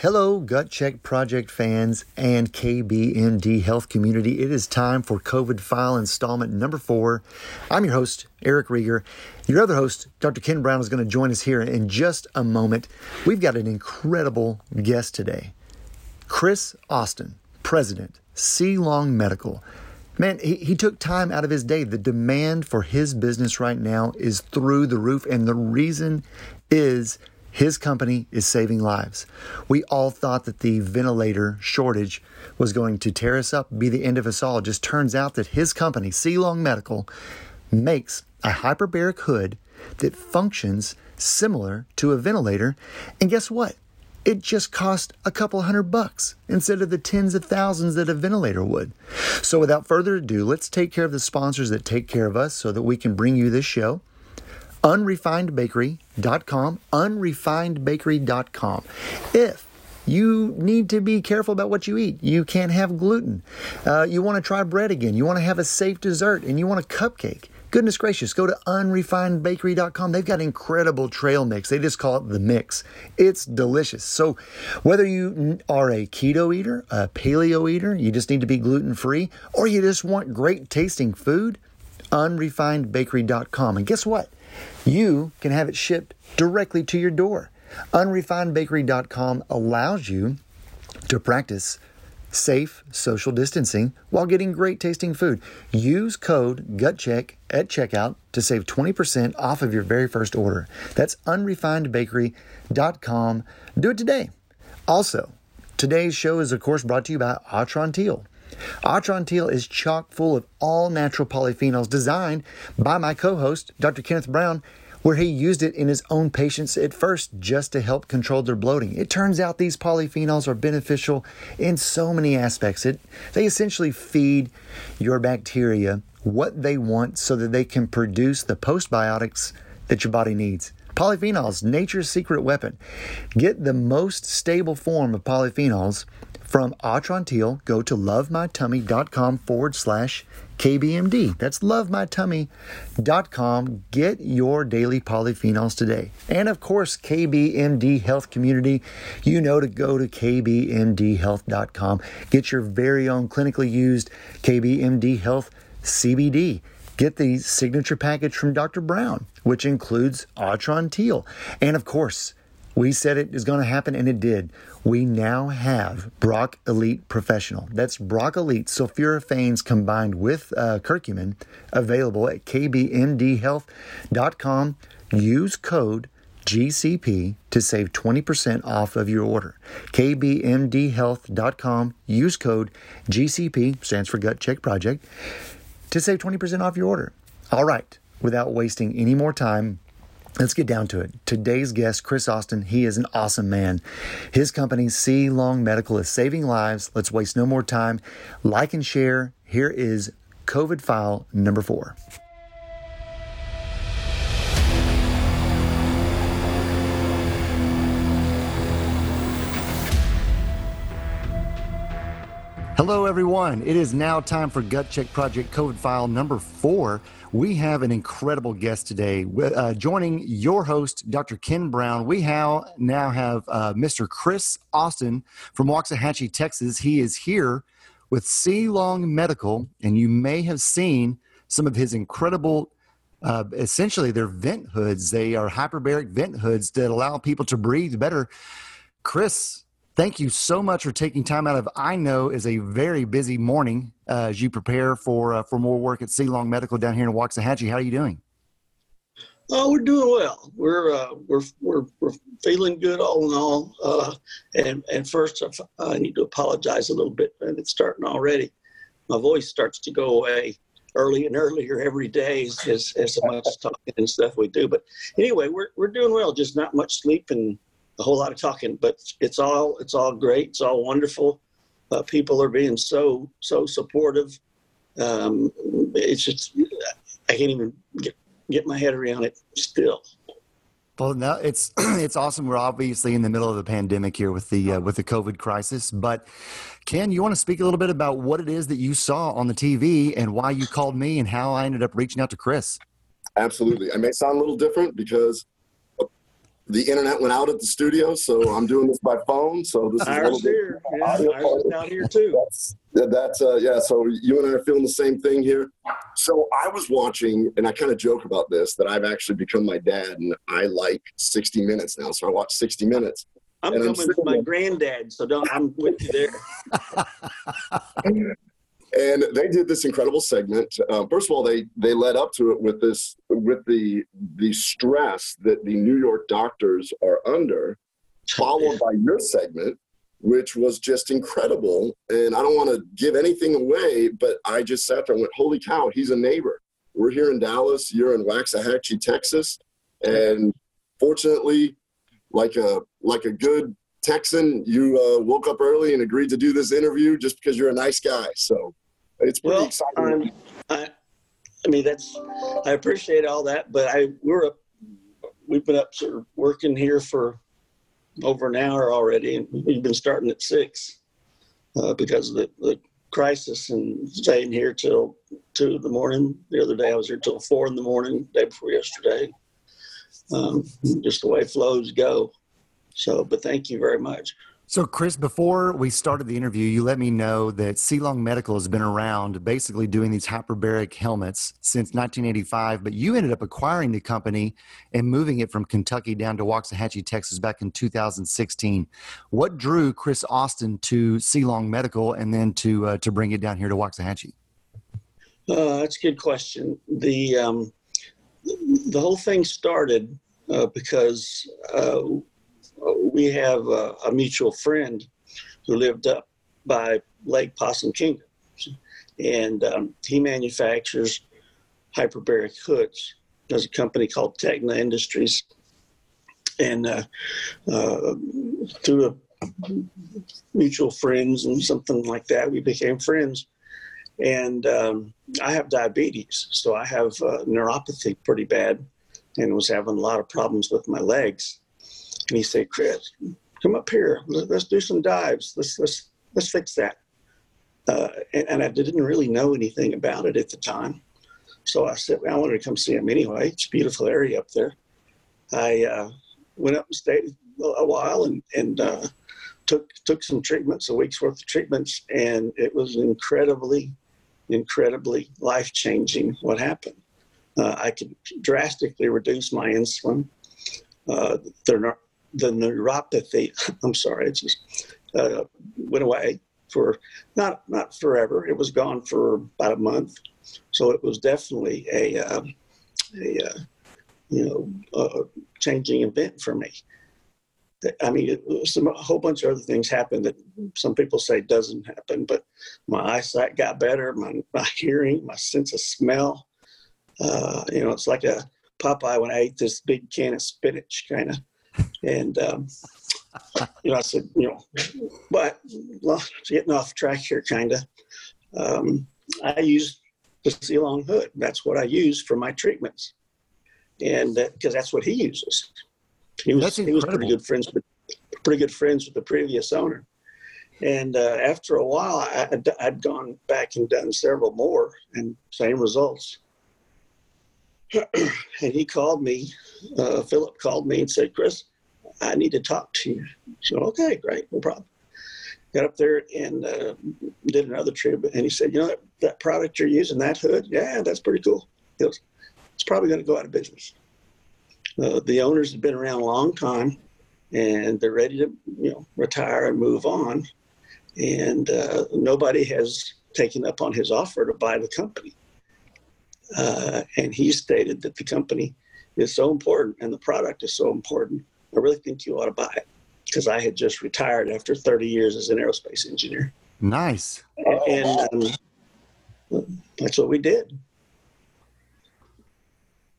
Hello, Gut Check Project fans and KBMD Health community. It is time for COVID file installment number four. I'm your host, Eric Rieger. Your other host, Dr. Ken Brown, is going to join us here in just a moment. We've got an incredible guest today Chris Austin, President, Sea-Long Medical. Man, he, he took time out of his day. The demand for his business right now is through the roof, and the reason is his company is saving lives. We all thought that the ventilator shortage was going to tear us up, be the end of us all. It just turns out that his company, Sea-Long Medical, makes a hyperbaric hood that functions similar to a ventilator. And guess what? It just cost a couple hundred bucks instead of the tens of thousands that a ventilator would. So, without further ado, let's take care of the sponsors that take care of us so that we can bring you this show unrefinedbakery.com, unrefinedbakery.com. If you need to be careful about what you eat. You can't have gluten. Uh, you want to try bread again. You want to have a safe dessert and you want a cupcake. Goodness gracious, go to unrefinedbakery.com. They've got incredible trail mix. They just call it the mix. It's delicious. So, whether you are a keto eater, a paleo eater, you just need to be gluten free, or you just want great tasting food, unrefinedbakery.com. And guess what? You can have it shipped directly to your door. Unrefinedbakery.com allows you to practice safe social distancing while getting great tasting food. Use code GUTCHECK at checkout to save 20% off of your very first order. That's unrefinedbakery.com. Do it today. Also, today's show is, of course, brought to you by Atrantil. Atrantil is chock full of all natural polyphenols designed by my co host, Dr. Kenneth Brown, where he used it in his own patients at first just to help control their bloating. It turns out these polyphenols are beneficial in so many aspects. It, they essentially feed your bacteria what they want so that they can produce the postbiotics that your body needs. Polyphenols, nature's secret weapon. Get the most stable form of polyphenols from Atrantil, go to lovemytummy.com forward slash KBMD. That's lovemytummy.com. Get your daily polyphenols today. And of course, KBMD Health Community, you know to go to kbmdhealth.com. Get your very own clinically used KBMD Health CBD. Get the signature package from Dr. Brown, which includes Atrantil. And of course, we said it is going to happen, and it did. We now have BrocElite Professional. That's BrocElite sulforaphanes combined with uh, curcumin available at kbmdhealth.com. Use code GCP to save 20% off of your order. kbmdhealth.com. Use code GCP, stands for Gut Check Project, to save 20% off your order. All right, without wasting any more time, Let's get down to it. Today's guest, Chris Austin, he is an awesome man. His company, Sea-Long Medical, is saving lives. Let's waste no more time. Like and share. Here is COVID file number four. Hello, everyone. It is now time for Gut Check Project COVID file number four. We have an incredible guest today. Uh, joining your host, Dr. Ken Brown, we have, now have uh, Mr. Chris Austin from Waxahachie, Texas. He is here with Sea-Long Medical, and you may have seen some of his incredible uh, essentially they're vent hoods. They are hyperbaric vent hoods that allow people to breathe better. Chris, thank you so much for taking time out of I know is a very busy morning uh, as you prepare for uh, for more work at Sea-Long Medical down here in Waxahachie. How are you doing? Oh, we're doing well. We're uh, we're we're we're feeling good all in all. Uh, and and first, I need to apologize a little bit, and it's starting already. My voice starts to go away early and earlier every day as, as much talking and stuff we do. But anyway, we're we're doing well. Just not much sleep and a whole lot of talking, but it's all it's all great. It's all wonderful. Uh, people are being so so supportive. Um, it's just I can't even get get my head around it still. Well, no, it's it's awesome. We're obviously in the middle of the pandemic here with the uh, with the COVID crisis. But Ken, you want to speak a little bit about what it is that you saw on the TV and why you called me and how I ended up reaching out to Chris? Absolutely. I may sound a little different because the internet went out at the studio, so I'm doing this by phone. So this is ours a little here. bit. Yeah, ours is out here too. That's, that's uh, yeah. So you and I are feeling the same thing here. So I was watching, and I kind of joke about this that I've actually become my dad, and I like 60 Minutes now. So I watch 60 Minutes. I'm coming with my granddad, so don't. I'm with you there. and they did this incredible segment. Uh, first of all, they they led up to it with this with the the stress that the New York doctors are under, followed by your segment, which was just incredible. And I don't want to give anything away, but I just sat there and went, "Holy cow, he's a neighbor." We're here in Dallas. You're in Waxahachie, Texas, and fortunately, like a like a good Texan, you uh, woke up early and agreed to do this interview just because you're a nice guy. So it's pretty well, exciting. I, I mean, that's I appreciate all that, but I we're up, we've been up sort of working here for over an hour already, and we've been starting at six uh, because of the, the crisis and staying here till two in the morning. The other day I was here till four in the morning. Day before yesterday, um, just the way flows go. So, but thank you very much. So, Chris, before we started the interview, you let me know that Sea-Long Medical has been around basically doing these hyperbaric helmets since 1985, but you ended up acquiring the company and moving it from Kentucky down to Waxahachie, Texas back in 2016. What drew Chris Austin to Sea-Long Medical and then to, uh, to bring it down here to Waxahachie? Uh, that's a good question. The, um, the whole thing started uh, because uh, we have a, a, mutual friend who lived up by Lake Possum Kingdom, and um, he manufactures hyperbaric hoods. There's a company called Techna Industries, and uh, uh, through a mutual friends and something like that, we became friends. And um, I have diabetes, so I have uh, neuropathy pretty bad, and was having a lot of problems with my legs and he said, Chris, come up here. Let's do some dives. Let's let's let's fix that. Uh, and, and, I didn't really know anything about it at the time. So I said, well, I wanted to come see him anyway. It's a beautiful area up there. I uh, went up and stayed a while and, and uh, took took some treatments, a week's worth of treatments, and it was incredibly, incredibly life changing. What happened? Uh, I could drastically reduce my insulin. Uh, they're the neuropathy, I'm sorry, it just uh, went away for not not forever. It was gone for about a month, so it was definitely a uh, a uh, you know a changing event for me. I mean, some, a whole bunch of other things happened that some people say doesn't happen, but my eyesight got better, my, my hearing, my sense of smell. Uh, you know, it's like a Popeye when I ate this big can of spinach, kind of and, um, you know, I said, you know, but well, getting off track here, kind of. Um, I use the Sea-Long hood. That's what I use for my treatments, and because that's what he uses. He was he was pretty good friends with pretty good friends with the previous owner, and uh, after a while, I, I'd, I'd gone back and done several more, and same results. and he called me. Uh, Philip called me and said, "Chris, I need to talk to you." So okay, great, no problem. Got up there and uh, did another trip, and he said, "You know that, that product you're using, that hood, yeah, that's pretty cool." Goes, "It's probably going to go out of business." Uh, the owners have been around a long time, and they're ready to, you know, retire and move on, and uh, nobody has taken up on his offer to buy the company. Uh, and he stated that the company is so important and the product is so important. I really think you ought to buy it because I had just retired after 30 years as an aerospace engineer. Nice. And, um, that's what we did.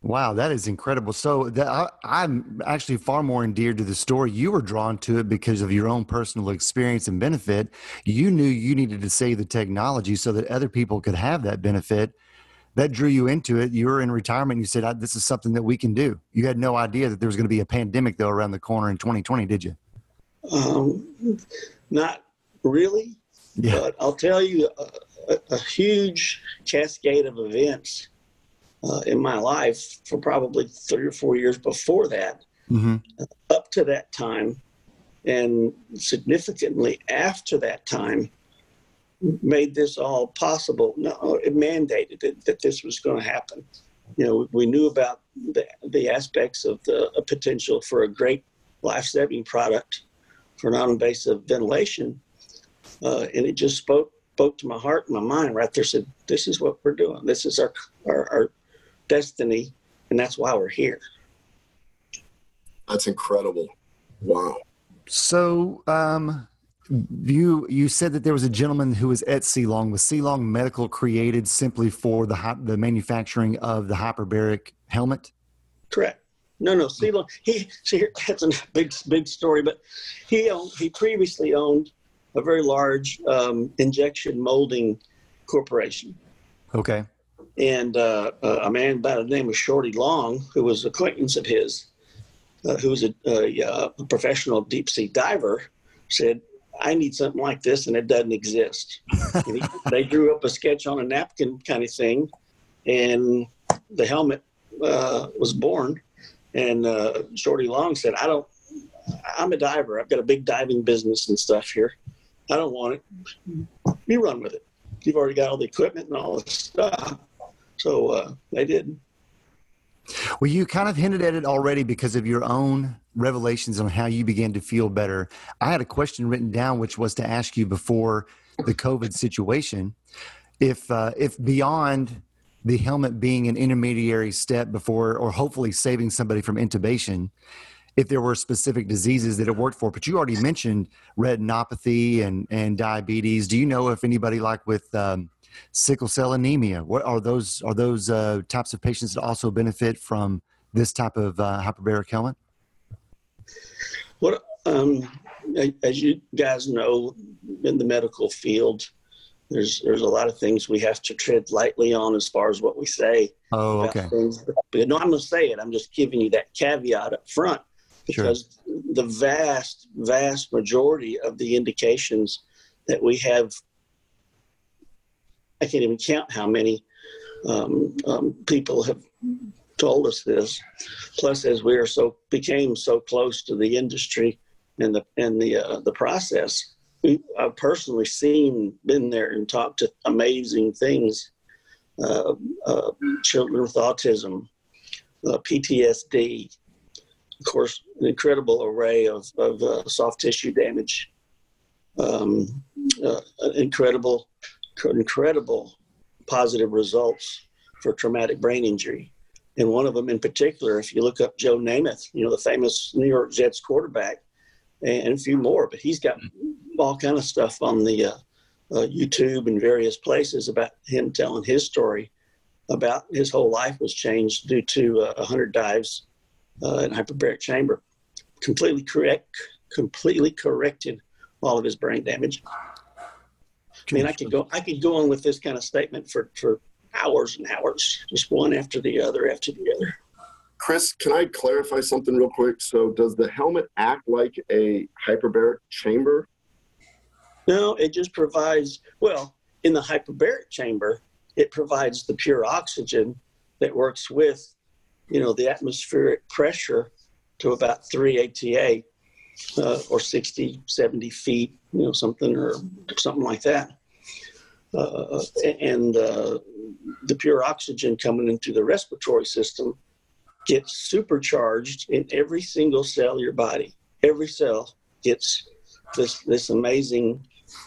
Wow, that is incredible. So that, I, am actually far more endeared to the story. You were drawn to it because of your own personal experience and benefit. You knew you needed to save the technology so that other people could have that benefit that drew you into it. You were in retirement. You said, "This is something that we can do." You had no idea that there was going to be a pandemic though around the corner in 2020, did you? Um, not really. Yeah. But I'll tell you, a, a, a huge cascade of events uh, in my life for probably three or four years before that mm-hmm. up to that time and significantly after that time made this all possible. No, it mandated it, that this was going to happen. You know, we knew about the, the aspects of the potential for a great life-saving product for non-invasive ventilation, uh, and it just spoke spoke to my heart and my mind right there. Said, "This is what we're doing. This is our our, our destiny, and that's why we're here." That's incredible. Wow. So, um, you you said that there was a gentleman who was at Sea-Long. Was Sea-Long Medical created simply for the the manufacturing of the hyperbaric helmet? Correct. No, no. Sea-Long. He see that's a big big story, but he owned, he previously owned a very large um, injection molding corporation. Okay. And uh, a man by the name of Shorty Long, who was an acquaintance of his, uh, who was a, a, a professional deep sea diver, said, I need something like this, and it doesn't exist. he, they drew up a sketch on a napkin kind of thing, and the helmet uh, was born. And uh, Shorty Long said, "I don't. I'm a diver. I've got a big diving business and stuff here. I don't want it. You run with it. You've already got all the equipment and all the stuff." So uh, they did. Well, you kind of hinted at it already because of your own revelations on how you began to feel better. I had a question written down, which was to ask you before the COVID situation, if uh, if beyond the helmet being an intermediary step before, or hopefully saving somebody from intubation, if there were specific diseases that it worked for. But you already mentioned retinopathy and and diabetes. Do you know if anybody like with um, sickle cell anemia. What are those? Are those uh, types of patients that also benefit from this type of uh, hyperbaric helmet? What, um, as you guys know, in the medical field, there's there's a lot of things we have to tread lightly on as far as what we say. Oh, okay. Things. But no, I'm going to say it. I'm just giving you that caveat up front because sure. the vast, vast majority of the indications that we have I can't even count how many um, um, people have told us this. Plus, as we are so became so close to the industry and the and the uh, the process, I've personally seen, been there, and talked to amazing things. Uh, uh, children with autism, uh, PTSD, of course, an incredible array of, of uh, soft tissue damage, um, uh, incredible incredible positive results for traumatic brain injury. And one of them in particular, if you look up Joe Namath, you know, the famous New York Jets quarterback, and a few more, but he's got all kind of stuff on the uh, uh, YouTube and various places about him telling his story about his whole life was changed due to uh, 100 dives uh, in hyperbaric chamber. Completely correct, completely corrected all of his brain damage. I mean, I could go, I could go on with this kind of statement for, for hours and hours, just one after the other after the other. Chris, can I clarify something real quick? So, does the helmet act like a hyperbaric chamber? No, it just provides, well, in the hyperbaric chamber, it provides the pure oxygen that works with, you know, the atmospheric pressure to about 3 ATA uh, or 60, 70 feet, you know, something or something like that. Uh, and uh, the pure oxygen coming into the respiratory system gets supercharged in every single cell of your body. Every cell gets this this amazing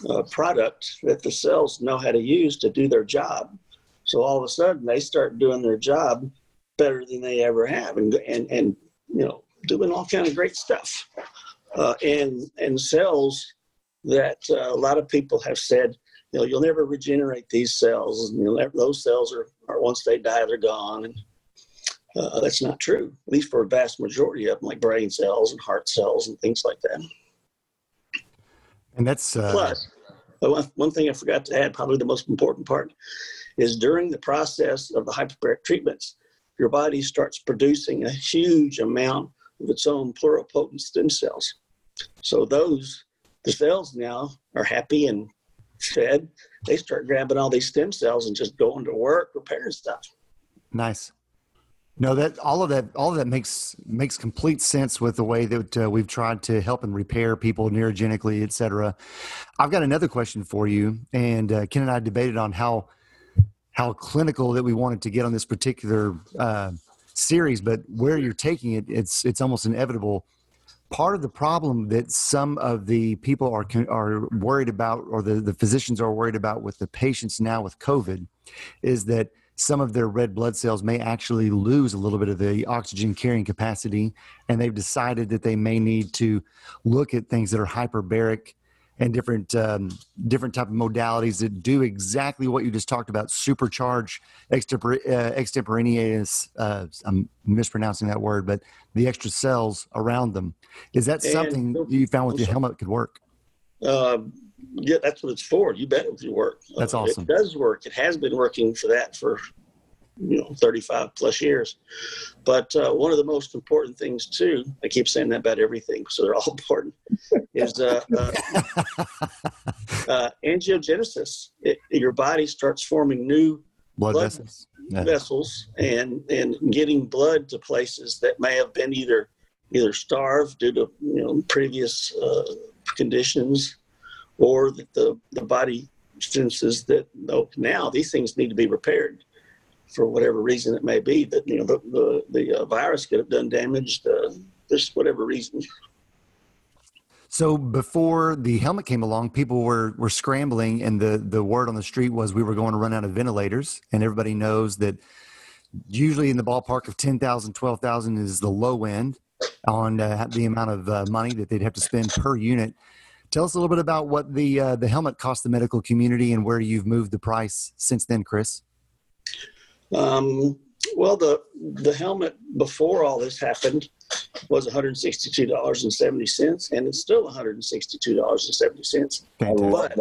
uh, product that the cells know how to use to do their job. So all of a sudden they start doing their job better than they ever have, and and and you know doing all kind of great stuff. Uh, and and cells that uh, a lot of people have said you know, you'll never regenerate these cells. And you'll never, those cells are, are once they die, they're gone. And uh, that's not true, at least for a vast majority of them, like brain cells and heart cells and things like that. And that's uh... plus one, one thing I forgot to add, probably the most important part, is during the process of the hyperbaric treatments, your body starts producing a huge amount of its own pluripotent stem cells. So those the cells now are happy and fed, they start grabbing all these stem cells and just going to work repairing stuff. Nice. No, that all of that all of that makes makes complete sense with the way that uh, we've tried to help and repair people neurogenically, et cetera. I've got another question for you, and uh, Ken and I debated on how how clinical that we wanted to get on this particular uh, series, but where you're taking it, it's it's almost inevitable. Part of the problem that some of the people are are worried about, or the, the physicians are worried about with the patients now with COVID, is that some of their red blood cells may actually lose a little bit of the oxygen carrying capacity and they've decided that they may need to look at things that are hyperbaric and different um, different type of modalities that do exactly what you just talked about supercharge extempor- uh, extemporaneous uh, i'm mispronouncing that word but the extra cells around them is that something and, you found with your helmet could work uh, yeah, that's what it's for. You bet it will work. That's uh, awesome. It does work. It has been working for that for you know 35 plus years. But uh, one of the most important things too, I keep saying that about everything, so they're all important, is uh, uh, uh angiogenesis. It, your body starts forming new blood, blood vessels. Yeah. vessels and and getting blood to places that may have been either either starved due to you know previous uh, conditions or that the, the body senses that oh, now these things need to be repaired for whatever reason it may be that you know the the, the uh, virus could have done damage uh, just whatever reason. So before the helmet came along people were were scrambling and the the word on the street was we were going to run out of ventilators. And everybody knows that usually in the ballpark of 10,000 12,000 is the low end on uh, the amount of uh, money that they'd have to spend per unit. Tell us a little bit about what the uh, the helmet cost the medical community and where you've moved the price since then, Chris. Um, well, the the helmet before all this happened was one hundred sixty two dollars and seventy cents, and it's still one hundred sixty two dollars and seventy cents. But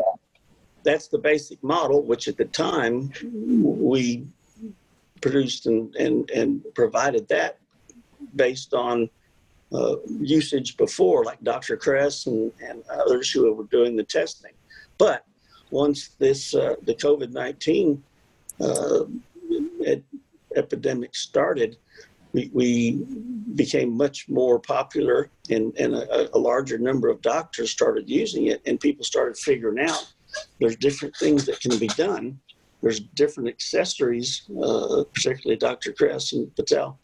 that's the basic model, which at the time we produced and and, and provided that based on uh, usage before, like Dr. Kress and, and others who were doing the testing. But once this uh, the COVID nineteen uh, epidemic started, we, we, became much more popular, and, and a, a, larger number of doctors started using it, and people started figuring out there's different things that can be done. There's different accessories, uh, particularly Dr. Kress and Patel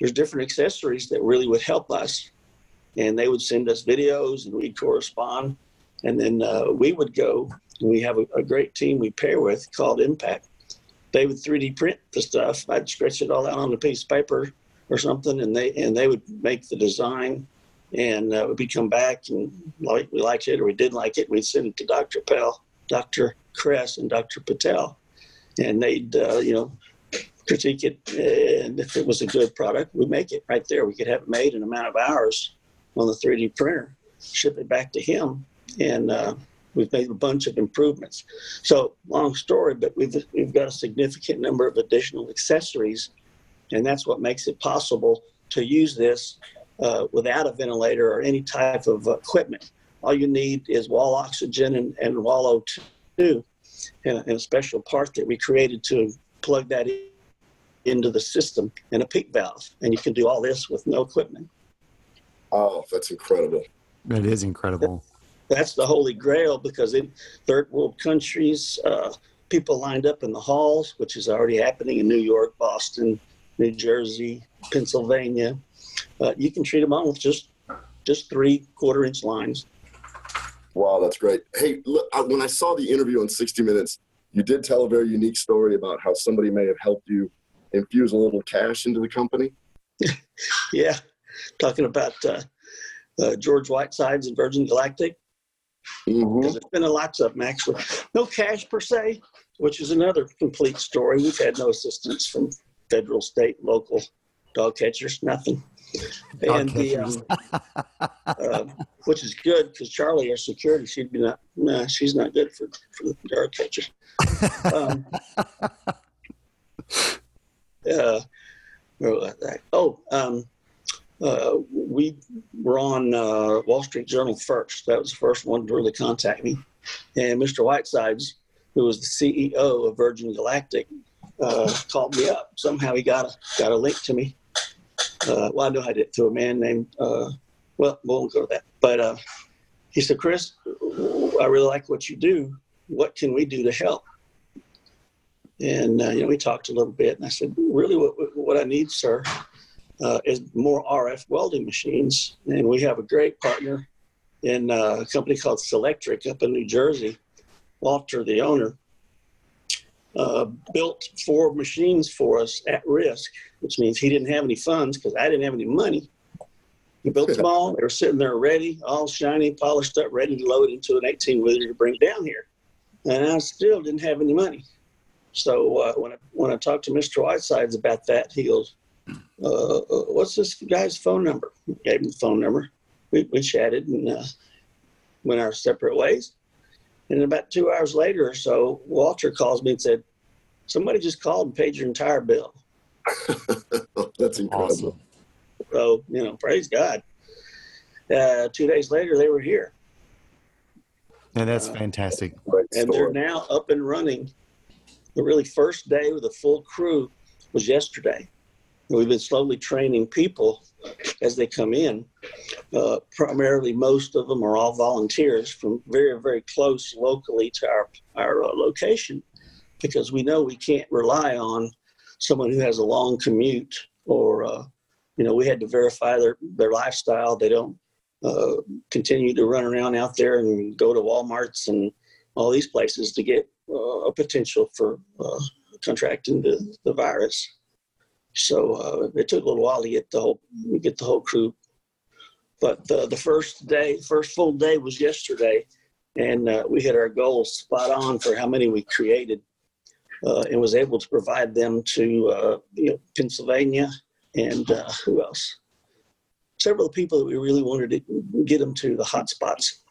there's different accessories that really would help us. And they would send us videos and we'd correspond. And then uh, we would go, we have a, a, great team we pair with called Impact. They would 3D print the stuff. I'd stretch it all out on a piece of paper or something, and they and they would make the design. And uh, we'd come back and like we liked it or we didn't like it, we'd send it to Dr. Pell, Dr. Kress, and Dr. Patel, and they'd uh, you know critique it, and if it was a good product, we'd make it right there. We could have it made in an amount of hours on the 3D printer, ship it back to him, and uh, we've made a bunch of improvements. So, long story, but we've we've got a significant number of additional accessories, and that's what makes it possible to use this uh, without a ventilator or any type of equipment. All you need is wall oxygen and, and wall O2 and a, and a special part that we created to plug that in into the system and a PEEP valve. And you can do all this with no equipment. Oh, that's incredible. That is incredible. That's the holy grail because in third world countries, uh, people lined up in the halls, which is already happening in New York, Boston, New Jersey, Pennsylvania. Uh, you can treat them all with just just three quarter inch lines. Wow, that's great. Hey, look, when I saw the interview on 60 Minutes, you did tell a very unique story about how somebody may have helped you infuse a little cash into the company? yeah, talking about uh, uh, George Whitesides and Virgin Galactic. Mm-hmm. There's been a lots of them actually. No cash per se, which is another complete story. We've had no assistance from federal, state, local dog catchers, nothing. Dog and catchers. the um, uh, which is good because Charlie, our security, she'd be not. Nah, she's not good for for the dog catchers. Um, uh, oh, um, uh, we were on uh, Wall Street Journal first. That was the first one to really contact me. And Mr. Whitesides, who was the CEO of Virgin Galactic, uh, called me up. Somehow he got a got a link to me. Uh, well, I know I did through a man named. Uh, well, we won't go to that. But uh, he said, "Chris, I really like what you do. What can we do to help?" And you know, we talked a little bit, and I said, "Really, what what I need, sir, uh, is more RF welding machines, and we have a great partner in a company called Selectric up in New Jersey. Walter, the owner, uh, built four machines for us at risk, which means he didn't have any funds because I didn't have any money. He built them all. They were sitting there ready, all shiny, polished up, ready to load into an 18 wheeler to bring down here. And I still didn't have any money. So uh, when I when I talked to Mr. Whitesides about that, he goes, uh, uh, "What's this guy's phone number?" I gave him the phone number. We, we chatted and uh, went our separate ways. And about two hours later or so, Walter calls me and said, "Somebody just called and paid your entire bill." That's incredible. Awesome. So you know, praise God. Uh, two days later, they were here, And that's fantastic. Great and they're now up and running. The really first day with a full crew was yesterday. We've been slowly training people as they come in. Uh, primarily, most of them are all volunteers from very, very close locally to our our uh, location, because we know we can't rely on someone who has a long commute or uh, you know we had to verify their their lifestyle. They don't uh, continue to run around out there and go to WalMarts and all these places to get uh, a potential for uh, contracting the, the virus. So uh, it took a little while to get the whole get the whole crew. But uh, the first day, first full day was yesterday, and uh, we hit our goals spot on for how many we created, uh, and was able to provide them to uh, you know Pennsylvania and uh, who else? Several people that we really wanted to get them to the hot spots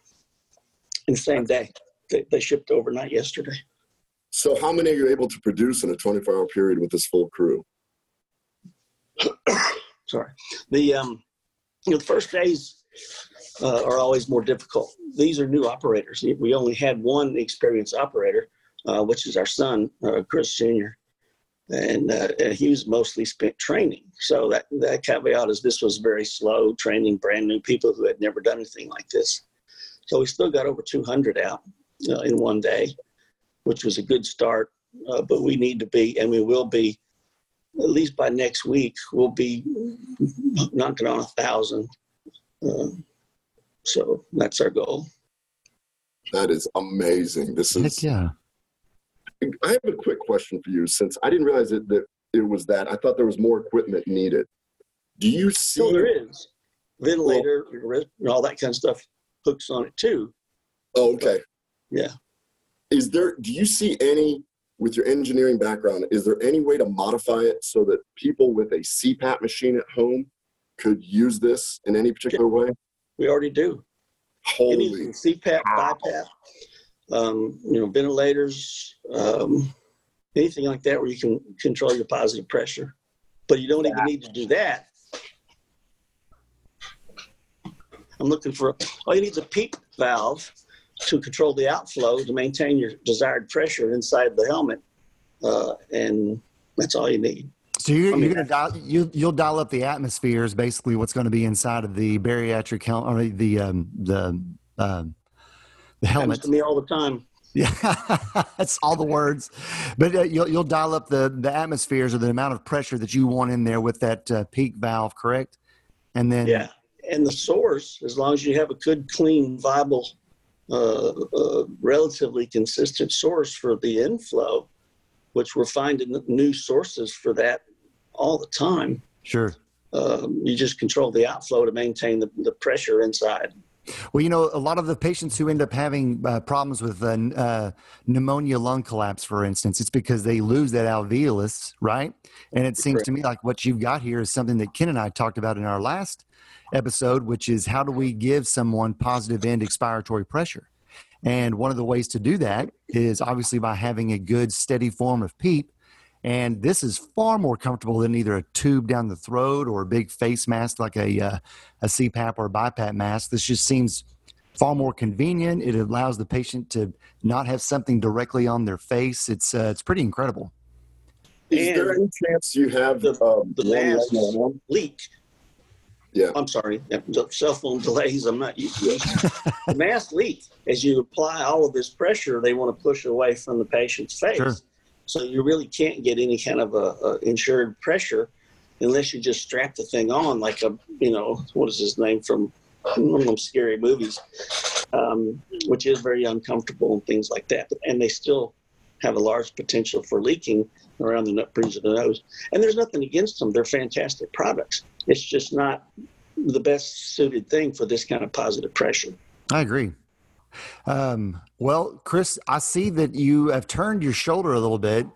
in the same day. They, they shipped overnight yesterday. So, how many are you able to produce in a 24 hour period with this full crew? Sorry. The um, you know, the first days uh, are always more difficult. These are new operators. We only had one experienced operator, uh, which is our son, uh, Chris Jr. And, uh, and he was mostly spent training. So that that caveat is this was very slow training, brand new people who had never done anything like this. So we still got over 200 out uh, in one day, which was a good start. Uh, but we need to be, and we will be, at least by next week, we'll be knocking on a thousand. Uh, so that's our goal. That is amazing. This Heck is. yeah. I have a quick question for you since I didn't realize it, that it was that. I thought there was more equipment needed. Do you see? So there is ventilator, and all that kind of stuff hooks on it too. Oh, okay. Yeah. Is there, do you see any, with your engineering background, is there any way to modify it so that people with a CPAP machine at home could use this in any particular way? We already do. Holy, Anything CPAP, BiPAP, um, you know, ventilators, um, anything like that where you can control your positive pressure. But you don't even need to do that. I'm looking for, all you need is a PEEP valve to control the outflow to maintain your desired pressure inside the helmet. Uh, and that's all you need. So you're, I mean, you're gonna dial you you'll dial up the atmosphere is basically what's going to be inside of the bariatric helmet or the um, the um, the helmet. to me all the time. Yeah, that's all the words. But uh, you'll you'll dial up the the atmospheres or the amount of pressure that you want in there with that uh, PEEP valve, correct? And then Yeah, and the source, as long as you have a good, clean, viable, uh, uh, relatively consistent source for the inflow, which we're finding new sources for that all the time. sure. Um, you just control the outflow to maintain the, the pressure inside. Well, you know, a lot of the patients who end up having uh, problems with uh, uh, pneumonia lung collapse, for instance, it's because they lose that alveolus, right? And it seems to me like what you've got here is something that Ken and I talked about in our last episode, which is how do we give someone positive end expiratory pressure? And one of the ways to do that is obviously by having a good, steady form of PEEP. And this is far more comfortable than either a tube down the throat or a big face mask like a, uh, a CPAP or a BiPAP mask. This just seems far more convenient. It allows the patient to not have something directly on their face. It's, uh, it's pretty incredible. Is And there any chance you have the- um, the one mask- right now? leak. Yeah. I'm sorry, cell phone delays. I'm not used to. the mask leak as you apply all of this pressure. They want to push away from the patient's face, Sure. so you really can't get any kind of a, a insured pressure unless you just strap the thing on like a you know what is his name from one of them scary movies, um, which is very uncomfortable and things like that. And they still have a large potential for leaking around the bridge of the nose. And there's nothing against them; they're fantastic products. It's just not the best suited thing for this kind of positive pressure. I agree. Um, well, Chris, I see that you have turned your shoulder a little bit,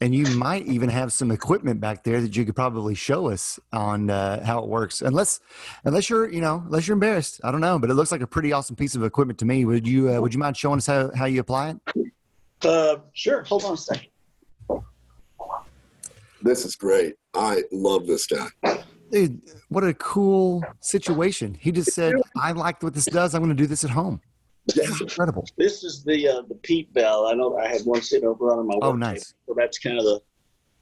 and you might even have some equipment back there that you could probably show us on uh, how it works. Unless, unless you're, you know, unless you're embarrassed, I don't know, but it looks like a pretty awesome piece of equipment to me. Would you, uh, would you mind showing us how how you apply it? Uh, sure. Hold on a second. This is great. I love this guy. Dude, what a cool situation. He just said, "I like what this does. I'm going to do this at home." That's incredible. This is the uh, the PEEP valve. I know I had one sitting over on my Oh, work nice. table, so that's kind of the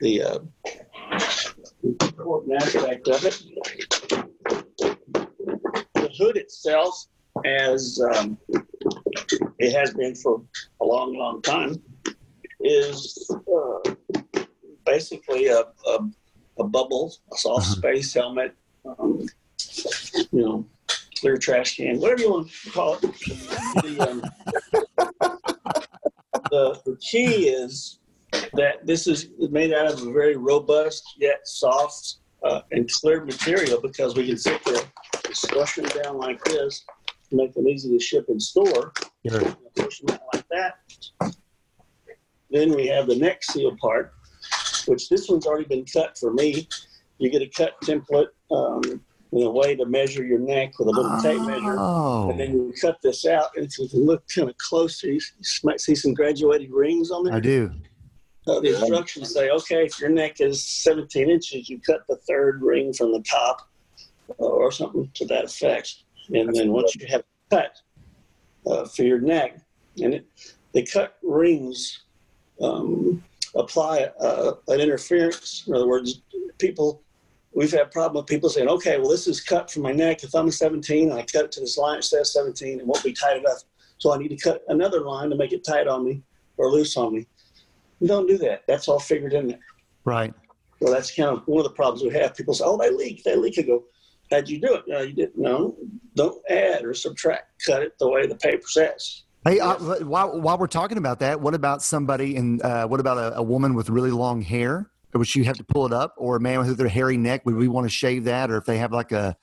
the uh, important aspect of it. The hood itself, as um, it has been for a long, long time, is uh, basically a, a, a bubble, a soft Uh-huh. space helmet. Um, you know, clear trash can, whatever you want to call it. The, um, the, the key is that this is made out of a very robust yet soft uh, and clear material because we can sit there, squash them down like this, to make them easy to ship and store. Sure. Push them out like that. Then we have the neck seal part, which this one's already been cut for me. You get a cut template um, in a way to measure your neck with a little tape measure. Oh, And then you cut this out, and if you can look kind of closer, you might see some graduated rings on there. I do. Uh, the instructions say, okay, if your neck is 17 inches, you cut the third ring from the top, uh, or something to that effect. And then once you have it cut uh, for your neck, and it, they cut rings, um, apply uh, an interference. In other words, people, we've had problem with people saying, okay, well, this is cut from my neck. If I'm a 17, I cut it to this line that says 17, it won't be tight enough. So I need to cut another line to make it tight on me or loose on me. You don't do that. That's all figured in there. Right. Well, that's kind of one of the problems we have. People say, "Oh, they leak, they leak." I go, "How'd you do it?" No, you didn't. No, don't add or subtract. Cut it the way the paper says. Hey, uh, while, while we're talking about that, what about somebody and uh, what about a, a woman with really long hair? Would she have to pull it up or a man with their hairy neck? Would we want to shave that? Or if they have like a,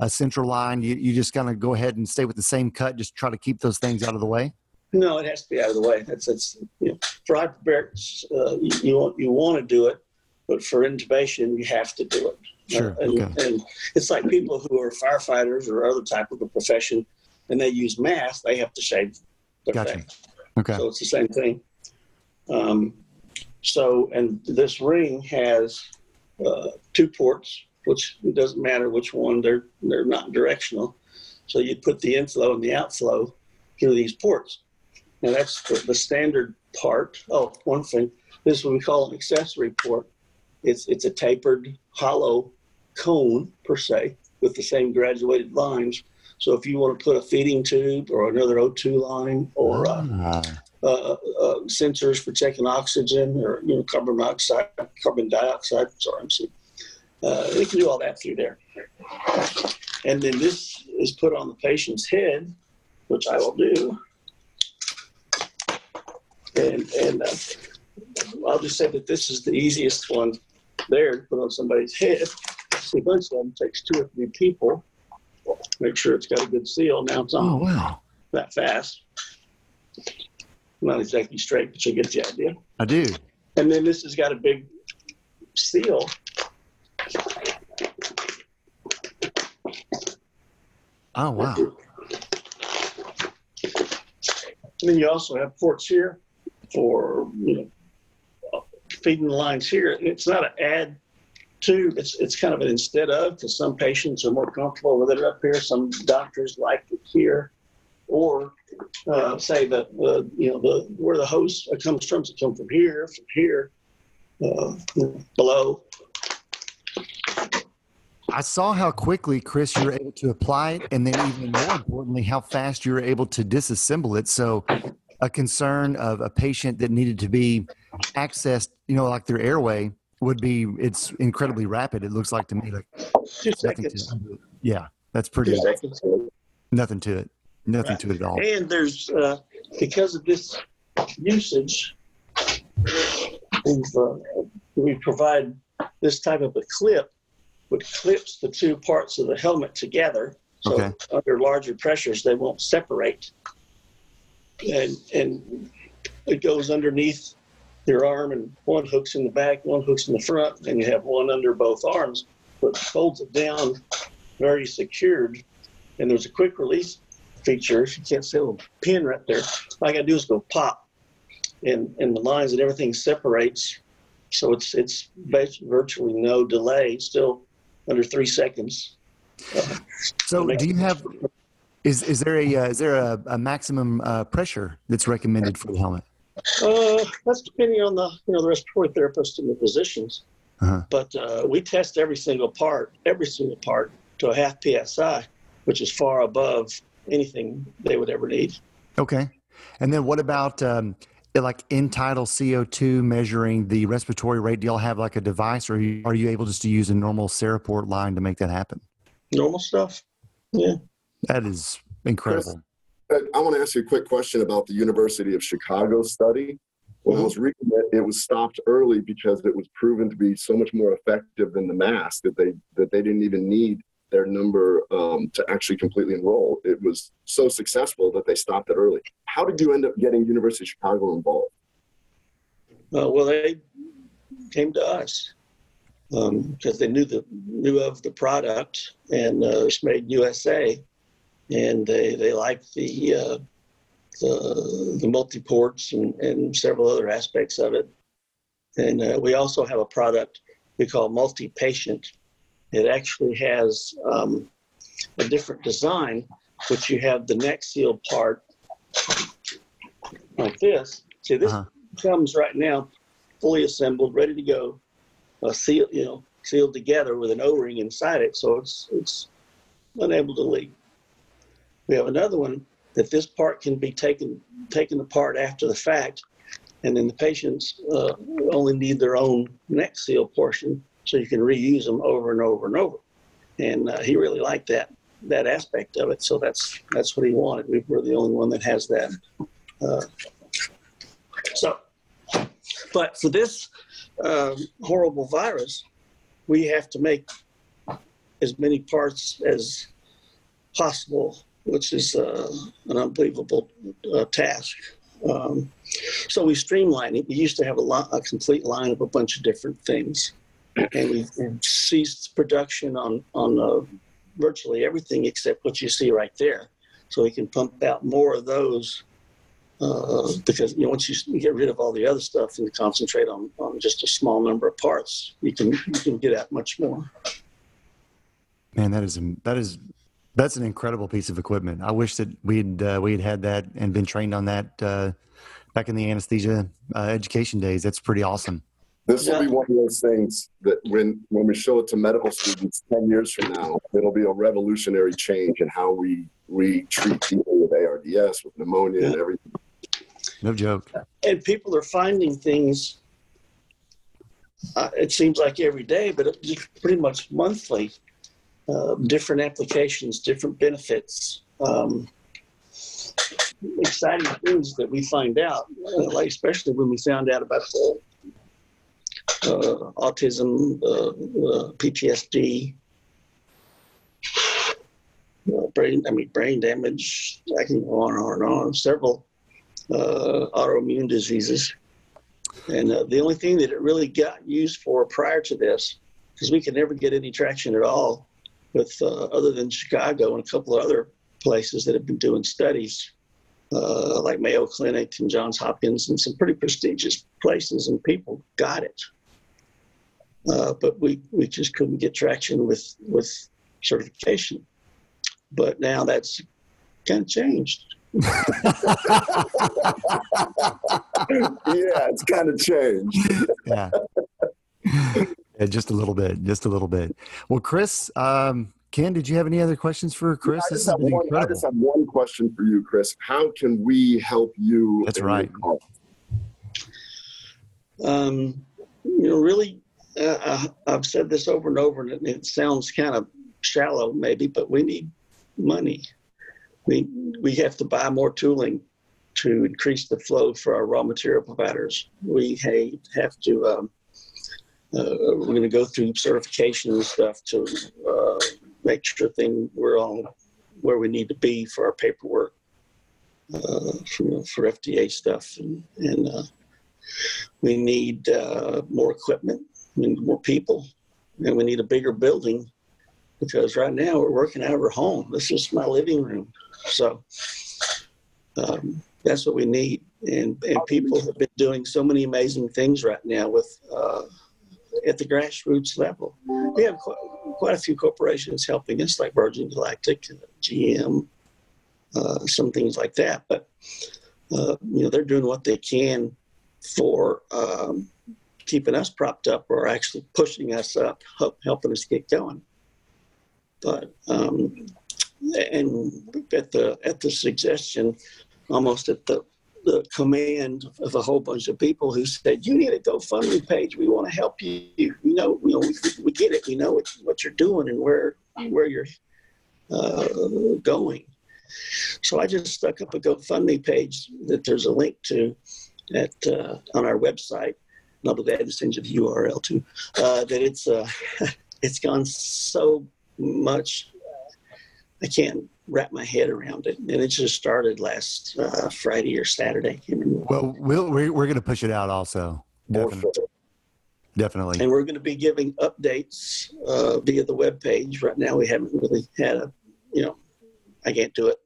a central line, you, you just kind of go ahead and stay with the same cut, just try to keep those things out of the way? No, it has to be out of the way. That's that's you know, for hyperbarics, uh, you, you want you want to do it, but for intubation, you have to do it. Sure, Uh, and, okay. and it's like people who are firefighters or other type of a profession, and they use masks. They have to shave their Gotcha. face. Okay. So it's the same thing. Um, so, and this ring has uh, two ports, which it doesn't matter which one. They're they're not directional. So you put the inflow and the outflow through these ports. Now that's the, the standard part. Oh, one thing. This is what we call an accessory port. It's it's a tapered, hollow cone per se with the same graduated lines. So if you want to put a feeding tube or another O2 line or uh, Ah, uh, uh, sensors for checking oxygen or you know carbon monoxide, carbon dioxide. Sorry, I'm sorry. Uh, they can do all that through there. And then this is put on the patient's head, which I will do. And and uh, I'll just say that this is the easiest one there to put on somebody's head. Bunch of them takes two or three people. Make sure it's got a good seal. Now it's on oh, wow. that fast. Not exactly straight, but you get the idea. I do. And then this has got a big seal. Oh, wow. And then you also have ports here for you know feeding the lines here. It's not an add It's it's kind of an instead of because some patients are more comfortable with it up here. Some doctors like it here, or uh, say that uh, you know the where the hose comes from. It come from here, from here. uh, below. I saw how quickly, Chris, you were able to apply it, and then even more importantly, how fast you were able to disassemble it. So, a concern of a patient that needed to be accessed, you know, like their airway would be, it's incredibly rapid. It looks like to me like Two seconds. to, yeah, that's Two pretty, seconds. nothing to it, nothing Right. to it at all. And there's, uh, because of this usage, we've, uh, we provide this type of a clip, which clips the two parts of the helmet together. So Okay. under larger pressures, they won't separate. And, and it goes underneath your arm, and one hooks in the back, one hooks in the front, and you have one under both arms, but folds it down very secured. And there's a quick release feature. If you can't see a little pin right there. All I gotta do is go pop, and and the lines and everything separates. So it's it's virtually no delay. Still under three seconds. So, do you have, is, is there a, uh, is there a, a maximum uh, pressure that's recommended for the helmet? Uh, that's depending on the you know the respiratory therapist and the physicians. Uh-huh. But uh, we test every single part, every single part to a half psi, which is far above anything they would ever need. Okay. And then what about um, like end-tidal CO2 measuring the respiratory rate? Do y'all have like a device or are you, are you able just to use a normal Seraport line to make that happen? Normal stuff. Yeah. That is incredible. I want to ask you a quick question about the University of Chicago study. When I Mhm. was reading it, it was stopped early because it was proven to be so much more effective than the mask that they that they didn't even need their number um, to actually completely enroll. It was so successful that they stopped it early. How did you end up getting University of Chicago involved? Uh, well, they came to us because they knew the knew of the product and uh, it's made USA, and they they liked the uh, the the multi ports and, and several other aspects of it. And uh, we also have a product we call multi patient. It actually has um, a different design, which you have the neck seal part like this. See, this Uh-huh. comes right now fully assembled, ready to go, uh, sealed, you know, sealed together with an O-ring inside it, so it's it's unable to leak. We have another one that this part can be taken taken apart after the fact, and then the patients uh, only need their own neck seal portion, so you can reuse them over and over and over. And uh, he really liked that that aspect of it, so that's that's what he wanted. We were the only one that has that. Uh, so, but for this um, horrible virus, we have to make as many parts as possible, which is uh, an unbelievable uh, task. Um, so we streamline it. We used to have a, lot, a complete line of a bunch of different things, and we ceased production on on uh, virtually everything except what you see right there. So we can pump out more of those uh, because you know once you get rid of all the other stuff and concentrate on, on just a small number of parts, you can you can get out much more. Man, that is, that is, that's an incredible piece of equipment. I wish that we'd, uh, we had had that and been trained on that uh, back in the anesthesia uh, education days. That's pretty awesome. This will Yeah. be one of those things that when when we show it to medical students ten years from now, it'll be a revolutionary change in how we we treat people with ARDS, with pneumonia, and everything. No joke. And people are finding things. Uh, it seems like every day, but it, just pretty much monthly. Uh, different applications, different benefits, um, exciting things that we find out. uh, like especially when we found out about the uh, autism, uh, uh, PTSD, brain. I mean, brain damage. I can go on and on and on. Several autoimmune diseases. And the only thing that it really got used for prior to this, because we could never get any traction at all with uh, other than Chicago and a couple of other places that have been doing studies, uh, like Mayo Clinic and Johns Hopkins and some pretty prestigious places, and people got it. Uh, but we, we just couldn't get traction with, with certification. But now that's kind of changed. yeah, it's kind of changed. Yeah. Yeah, just a little bit, just a little bit. Well, Chris, um, Ken, did you have any other questions for Chris? I, just have one, I just have one question for you, Chris. How can we help you? That's right. Um, you know, really, uh, I've said this over and over, and it sounds kind of shallow, maybe, but we need money. We we have to buy more tooling to increase the flow for our raw material providers. We have to. Um, uh, we're going to go through certification and stuff to uh, make sure thing we're all where we need to be for our paperwork uh, for, for FDA stuff, and, and uh, we need uh, more equipment, we need more people, and we need a bigger building because right now we're working out of our home. This is my living room, so um, that's what we need. And and people have been doing so many amazing things right now with uh, at the grassroots level. We have quite, quite a few corporations helping us, like Virgin Galactic, GM, uh, some things like that. But uh, you know, they're doing what they can for um, keeping us propped up, or actually pushing us up, help, helping us get going. But um, and at the at the suggestion, almost at the the command of a whole bunch of people who said, "You need a GoFundMe page. We want to help you. You know, you know, we, we get it. We know what, what you're doing and where where you're uh, going." So I just stuck up a GoFundMe page that there's a link to at uh, on our website. And I'll be glad to send you the URL too. Uh, that it's uh, it's gone so much. I can't wrap my head around it. And it just started last uh, Friday or Saturday. Well, we'll we're, we're going to push it out also. Definitely. Definitely. And we're going to be giving updates uh, via the web page. Right now, we haven't really had a, you know, I can't do it.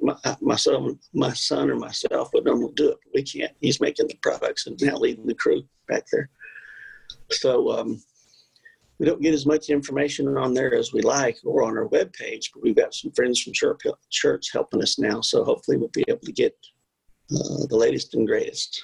My, my son, my son or myself would normally do it, but we can't. He's making the products and now leading the crew back there. So um, we don't get as much information on there as we like or on our web page, but we've got some friends from church, church helping us now. So hopefully we'll be able to get uh, the latest and greatest.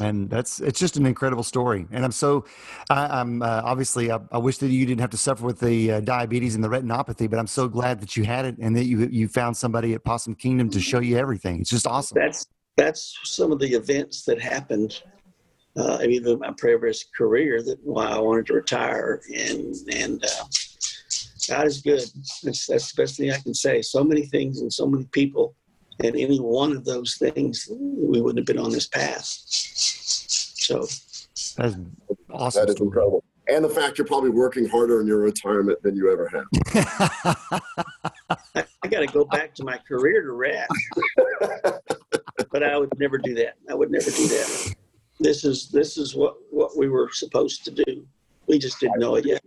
And that's it's just an incredible story, and I'm so I, am uh, obviously I, I, wish that you didn't have to suffer with the uh, diabetes and the retinopathy, but I'm so glad that you had it and that you you found somebody at Possum Kingdom to show you everything. It's just awesome. That's that's some of the events that happened uh, even my previous career that why I wanted to retire and and uh, God is good. That's that's the best thing I can say. So many things and so many people, and any one of those things, we wouldn't have been on this path. So that's awesome. That is incredible. And the fact you're probably working harder in your retirement than you ever have. I, I got to go back to my career to rest. but I would never do that. I would never do that this is this is what what we were supposed to do. We just didn't know it yet.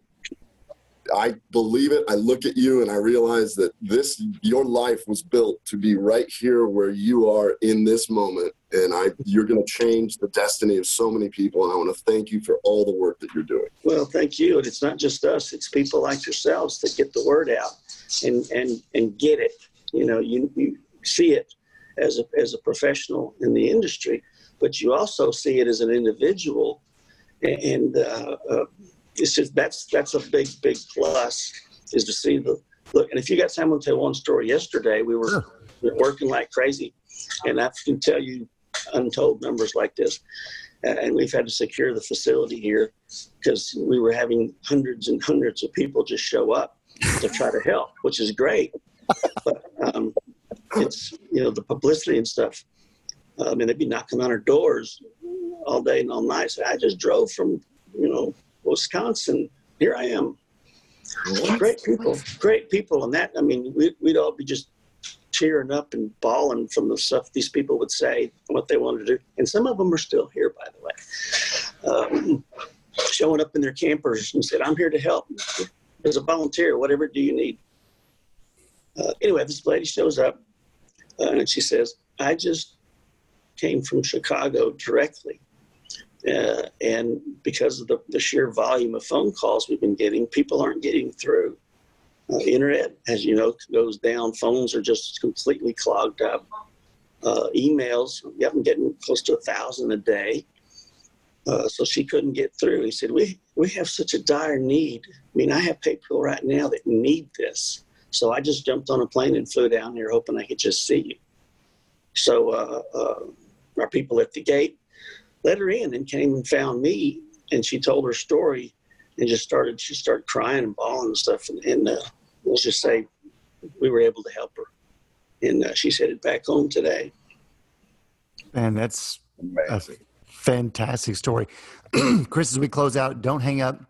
I believe it. I look at you and I realize that this your life was built to be right here where you are in this moment and I you're going to change the destiny of so many people and I want to thank you for all the work that you're doing. Well, thank you. And it's not just us, it's people like yourselves that get the word out and and and get it. You know, you you see it as a as a professional in the industry but you also see it as an individual, and uh, uh, it's just that's that's a big big plus is to see the look. And if you got time, I'll tell one story. Yesterday, we were, we were working like crazy, and I can tell you untold numbers like this. And we've had to secure the facility here because we were having hundreds and hundreds of people just show up to try to help, which is great. But um, it's you know the publicity and stuff I mean, they'd be knocking on our doors all day and all night. So I just drove from, you know, Wisconsin. Here I am. What? Great people, great people. And that, I mean, we, we'd all be just cheering up and bawling from the stuff these people would say, and what they wanted to do. And some of them are still here, by the way, um, showing up in their campers and said, I'm here to help. As a volunteer, whatever do you need? Uh, anyway, this lady shows up uh, and she says, I just came from Chicago directly. Uh, and because of the, the, sheer volume of phone calls we've been getting, people aren't getting through. Uh, internet, as you know, goes down. Phones are just completely clogged up. Uh, emails, have them getting close to a thousand a day. uh, so she couldn't get through. He said, "We we have such a dire need. I mean, I have people right now that need this. So I just jumped on a plane and flew down here, hoping I could just see you." So uh, uh, our people at the gate let her in and came and found me, and she told her story, and just started. She started crying and bawling and stuff, and, and uh, let's just say we were able to help her, and uh, she's headed back home today. And that's Amazing. fantastic story. Chris, as we close out, don't hang up.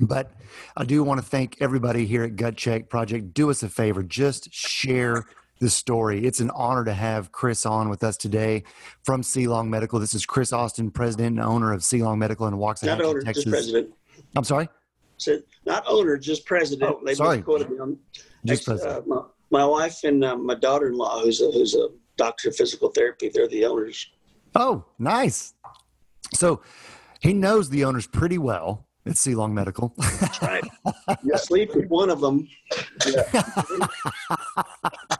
But I do want to thank everybody here at Gut Check Project. Do us a favor, just share the story. It's an honor to have Chris on with us today from Long Medical. This is Chris Austin, president and owner of Long Medical in Not Waxahachie, owner, Texas. just president. I'm sorry, Said not owner, just president. Oh, sorry. misquoted me on- just Ex- president. Uh, my, my wife and uh, my daughter-in-law, who's a, who's a doctor of physical therapy, they're the owners. Oh, nice. So he knows the owners pretty well at Long Medical. That's right. Yeah. I sleep with one of them.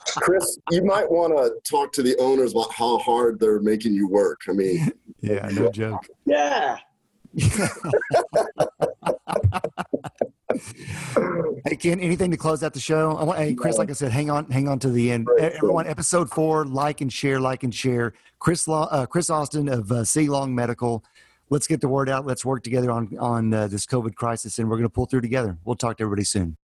Chris, you might want to talk to the owners about how hard they're making you work. I mean, yeah, no joke. Yeah. Hey Ken, anything to close out the show? I want, hey Chris, like I said, hang on, hang on to the end. Right, Everyone, episode four, like and share, like and share. Chris, uh, Chris Austin of uh, Sea-Long Medical. Let's get the word out. Let's work together on on uh, this COVID crisis, and we're going to pull through together. We'll talk to everybody soon.